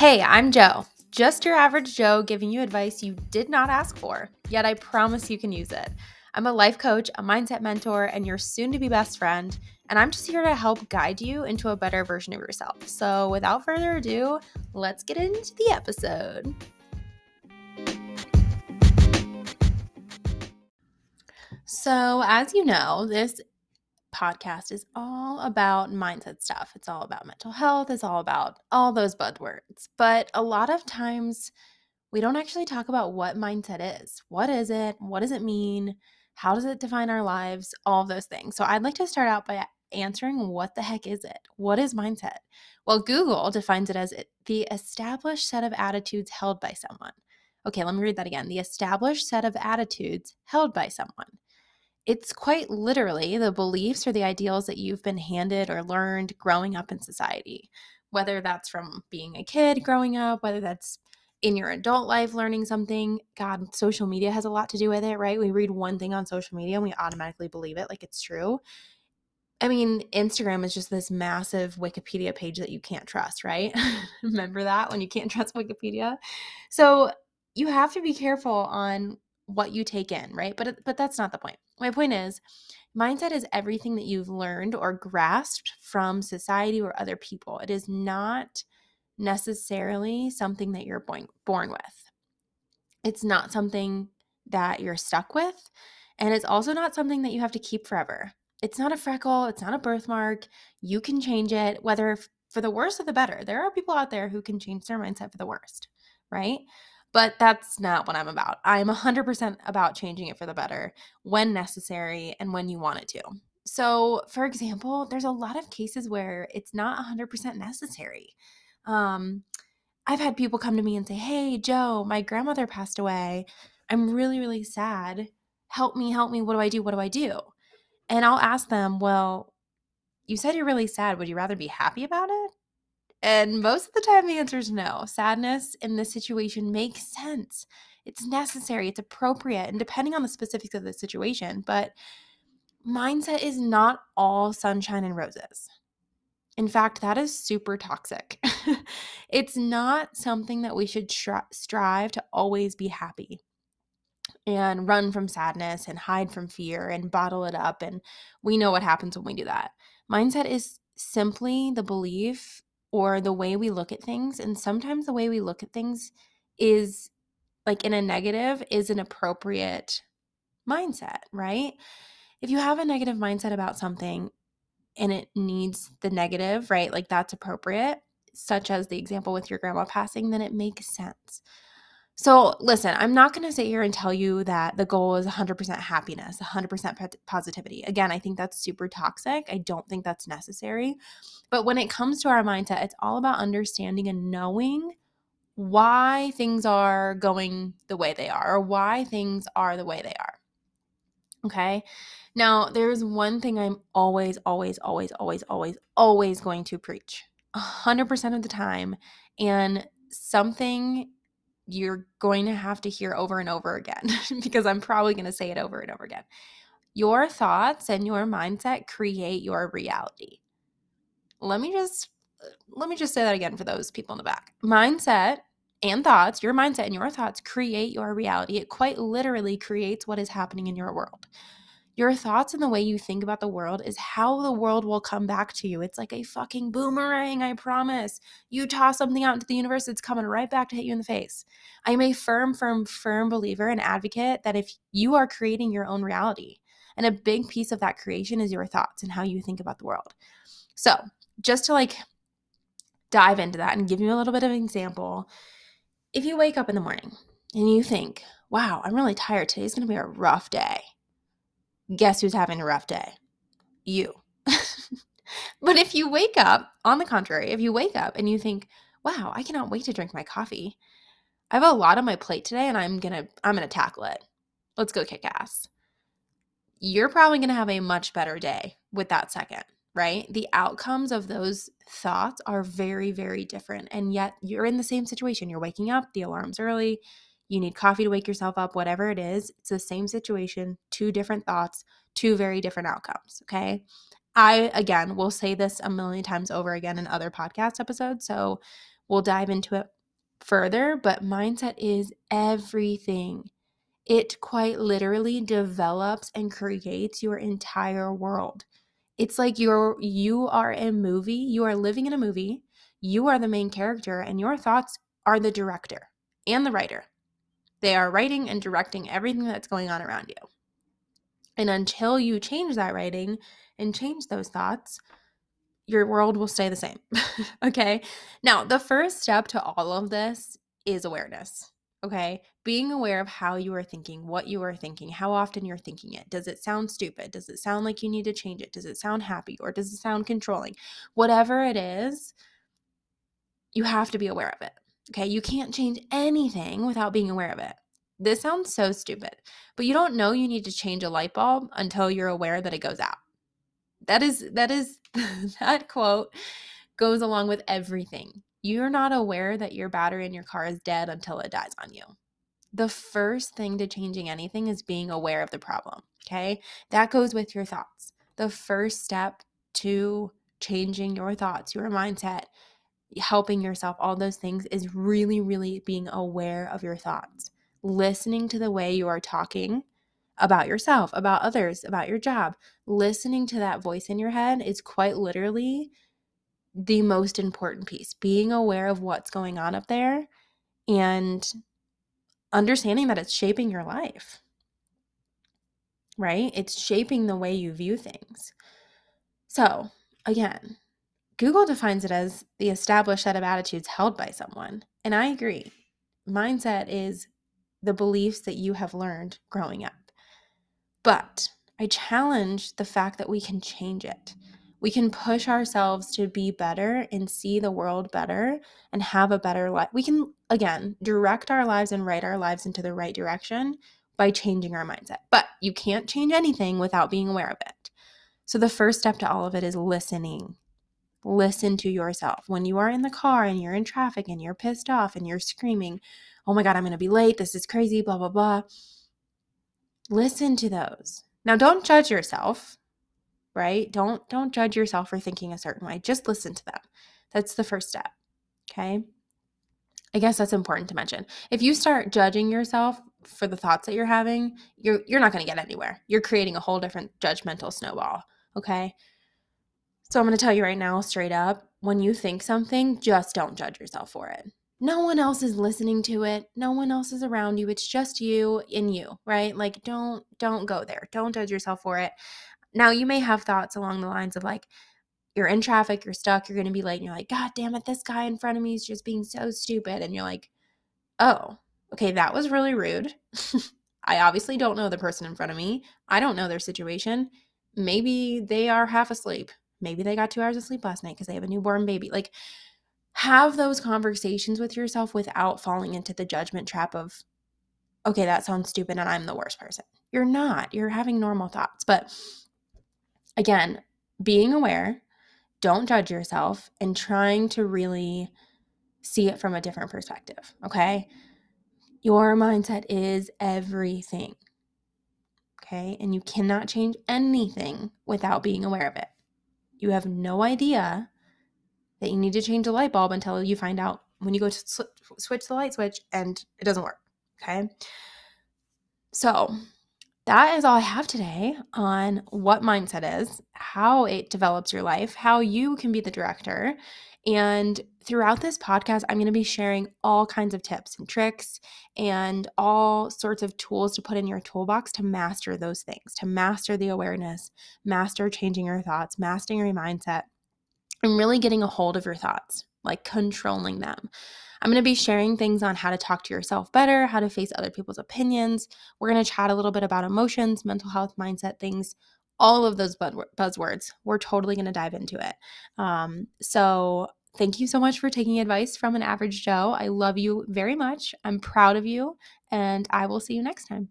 Hey, I'm Jo. Just your average Joe giving you advice you did not ask for, yet I promise you can use it. I'm a life coach, a mindset mentor, and your soon to be best friend, and I'm just here to help guide you into a better version of yourself. So, without further ado, let's get into the episode. So, as you know, this podcast is all about mindset stuff. It's all about mental health, it's all about all those buzzwords. But a lot of times we don't actually talk about what mindset is. What is it? What does it mean? How does it define our lives? All those things. So I'd like to start out by answering what the heck is it? What is mindset? Well, Google defines it as the established set of attitudes held by someone. Okay, let me read that again. The established set of attitudes held by someone. It's quite literally the beliefs or the ideals that you've been handed or learned growing up in society, whether that's from being a kid growing up, whether that's in your adult life learning something. God, social media has a lot to do with it, right? We read one thing on social media and we automatically believe it like it's true. I mean, Instagram is just this massive Wikipedia page that you can't trust, right? Remember that when you can't trust Wikipedia? So you have to be careful on what you take in, right? But uh, but that's not the point. My point is mindset is everything that you've learned or grasped from society or other people. It is not necessarily something that you're born, born with. It's not something that you're stuck with, and it's also not something that you have to keep forever. It's not a freckle, it's not a birthmark. You can change it whether for the worse or the better. There are people out there who can change their mindset for the worst, right? But that's not what I'm about. I'm 100% about changing it for the better when necessary and when you want it to. So, for example, there's a lot of cases where it's not 100% necessary. Um, I've had people come to me and say, Hey, Jo, my grandmother passed away. I'm really, really sad. Help me, help me. What do I do? What do I do? And I'll ask them, Well, you said you're really sad. Would you rather be happy about it? And most of the time, the answer is no. Sadness in this situation makes sense. It's necessary, it's appropriate, and depending on the specifics of the situation. But mindset is not all sunshine and roses. In fact, that is super toxic. it's not something that we should stri- strive to always be happy and run from sadness and hide from fear and bottle it up. And we know what happens when we do that. Mindset is simply the belief or the way we look at things. And sometimes the way we look at things is like in a negative, is an appropriate mindset, right? If you have a negative mindset about something and it needs the negative, right? Like that's appropriate, such as the example with your grandma passing, then it makes sense. So, listen, I'm not going to sit here and tell you that the goal is 100% happiness, 100% positivity. Again, I think that's super toxic. I don't think that's necessary. But when it comes to our mindset, it's all about understanding and knowing why things are going the way they are or why things are the way they are. Okay. Now, there's one thing I'm always, always, always, always, always, always going to preach 100% of the time. And something you're going to have to hear over and over again because I'm probably going to say it over and over again. Your thoughts and your mindset create your reality. Let me just let me just say that again for those people in the back. Mindset and thoughts, your mindset and your thoughts create your reality. It quite literally creates what is happening in your world. Your thoughts and the way you think about the world is how the world will come back to you. It's like a fucking boomerang, I promise. You toss something out into the universe, it's coming right back to hit you in the face. I am a firm, firm, firm believer and advocate that if you are creating your own reality, and a big piece of that creation is your thoughts and how you think about the world. So, just to like dive into that and give you a little bit of an example, if you wake up in the morning and you think, wow, I'm really tired, today's gonna be a rough day guess who's having a rough day? You. but if you wake up, on the contrary, if you wake up and you think, wow, I cannot wait to drink my coffee. I have a lot on my plate today and I'm going to I'm going to tackle it. Let's go kick ass. You're probably going to have a much better day with that second, right? The outcomes of those thoughts are very very different and yet you're in the same situation. You're waking up, the alarm's early, you need coffee to wake yourself up, whatever it is, it's the same situation, two different thoughts, two very different outcomes. Okay. I, again, will say this a million times over again in other podcast episodes. So We'll dive into it further, but mindset is everything. It quite literally develops and creates your entire world. It's like you're you are a movie, you are living in a movie, you are the main character and your thoughts are the director and the writer. They are writing and directing everything that's going on around you. And until you change that writing and change those thoughts, your world will stay the same. okay. Now, the first step to all of this is awareness. Okay. Being aware of how you are thinking, what you are thinking, how often you're thinking it. Does it sound stupid? Does it sound like you need to change it? Does it sound happy or does it sound controlling? Whatever it is, you have to be aware of it. Okay. You can't change anything without being aware of it. This sounds so stupid, but you don't know you need to change a light bulb until you're aware that it goes out. That is, that is, that quote goes along with everything. You're not aware that your battery in your car is dead until it dies on you. The first thing to changing anything is being aware of the problem. Okay. That goes with your thoughts. The first step to changing your thoughts, your mindset, helping yourself, all those things is really, really being aware of your thoughts, listening to the way you are talking about yourself, about others, about your job. Listening to that voice in your head is quite literally the most important piece. Being aware of what's going on up there and understanding that it's shaping your life, right? It's shaping the way you view things. So, again, Google defines it as the established set of attitudes held by someone. And I agree. Mindset is the beliefs that you have learned growing up. But I challenge the fact that we can change it. We can push ourselves to be better and see the world better and have a better life. We can, again, direct our lives and write our lives into the right direction by changing our mindset. But you can't change anything without being aware of it. So the first step to all of it is listening. Listen to yourself. When you are in the car and you're in traffic and you're pissed off and you're screaming, oh my God, I'm going to be late. This is crazy, blah, blah, blah listen to those. Now don't judge yourself, right? Don't don't judge yourself for thinking a certain way. Just listen to them. That's the first step. Okay? I guess that's important to mention. If you start judging yourself for the thoughts that you're having, you're you're not going to get anywhere. You're creating a whole different judgmental snowball, okay? So I'm going to tell you right now straight up, when you think something, just don't judge yourself for it. No one else is listening to it. No one else is around you. It's just you and you right? Like don't don't go there. Don't judge yourself for it. Now you may have thoughts along the lines of like you're in traffic you're stuck you're going to be late and you're like god damn it this guy in front of me is just being so stupid. And you're like oh okay that was really rude. I obviously don't know the person in front of me. I don't know their situation. Maybe they are half asleep maybe they got two hours of sleep last night because they have a newborn baby like have those conversations with yourself without falling into the judgment trap of, okay, that sounds stupid and I'm the worst person. You're not. You're having normal thoughts. But again, being aware, don't judge yourself, and trying to really see it from a different perspective. Okay. Your mindset is everything. Okay. And you cannot change anything without being aware of it. You have no idea that you need to change a light bulb until you find out when you go to sw- switch the light switch and it doesn't work. Okay. So that is all I have today on what mindset is, how it develops your life, how you can be the director. And throughout this podcast, I'm going to be sharing all kinds of tips and tricks and all sorts of tools to put in your toolbox to master those things, to master the awareness, master changing your thoughts, mastering your mindset, and really getting a hold of your thoughts, like controlling them. I'm going to be sharing things on how to talk to yourself better, how to face other people's opinions. We're going to chat a little bit about emotions, mental health, mindset things, all of those buzzwords. We're totally going to dive into it. Um, so, thank you so much for taking advice from an average Joe. I love you very much. I'm proud of you, and I will see you next time.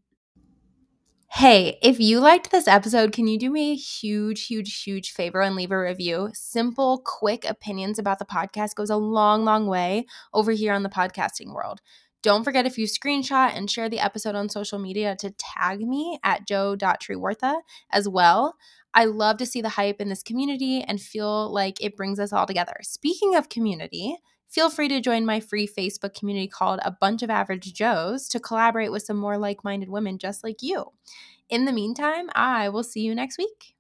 Hey, if you liked this episode, can you do me a huge, huge, huge favor and leave a review? Simple, quick opinions about the podcast goes a long, long way over here on the podcasting world. Don't forget if you screenshot and share the episode on social media to tag me at jo.trewartha as well. I love to see the hype in this community and feel like it brings us all together. Speaking of community, Feel free to join my free Facebook community called A Bunch of Average Joes to collaborate with some more like minded women just like you. In the meantime, I will see you next week.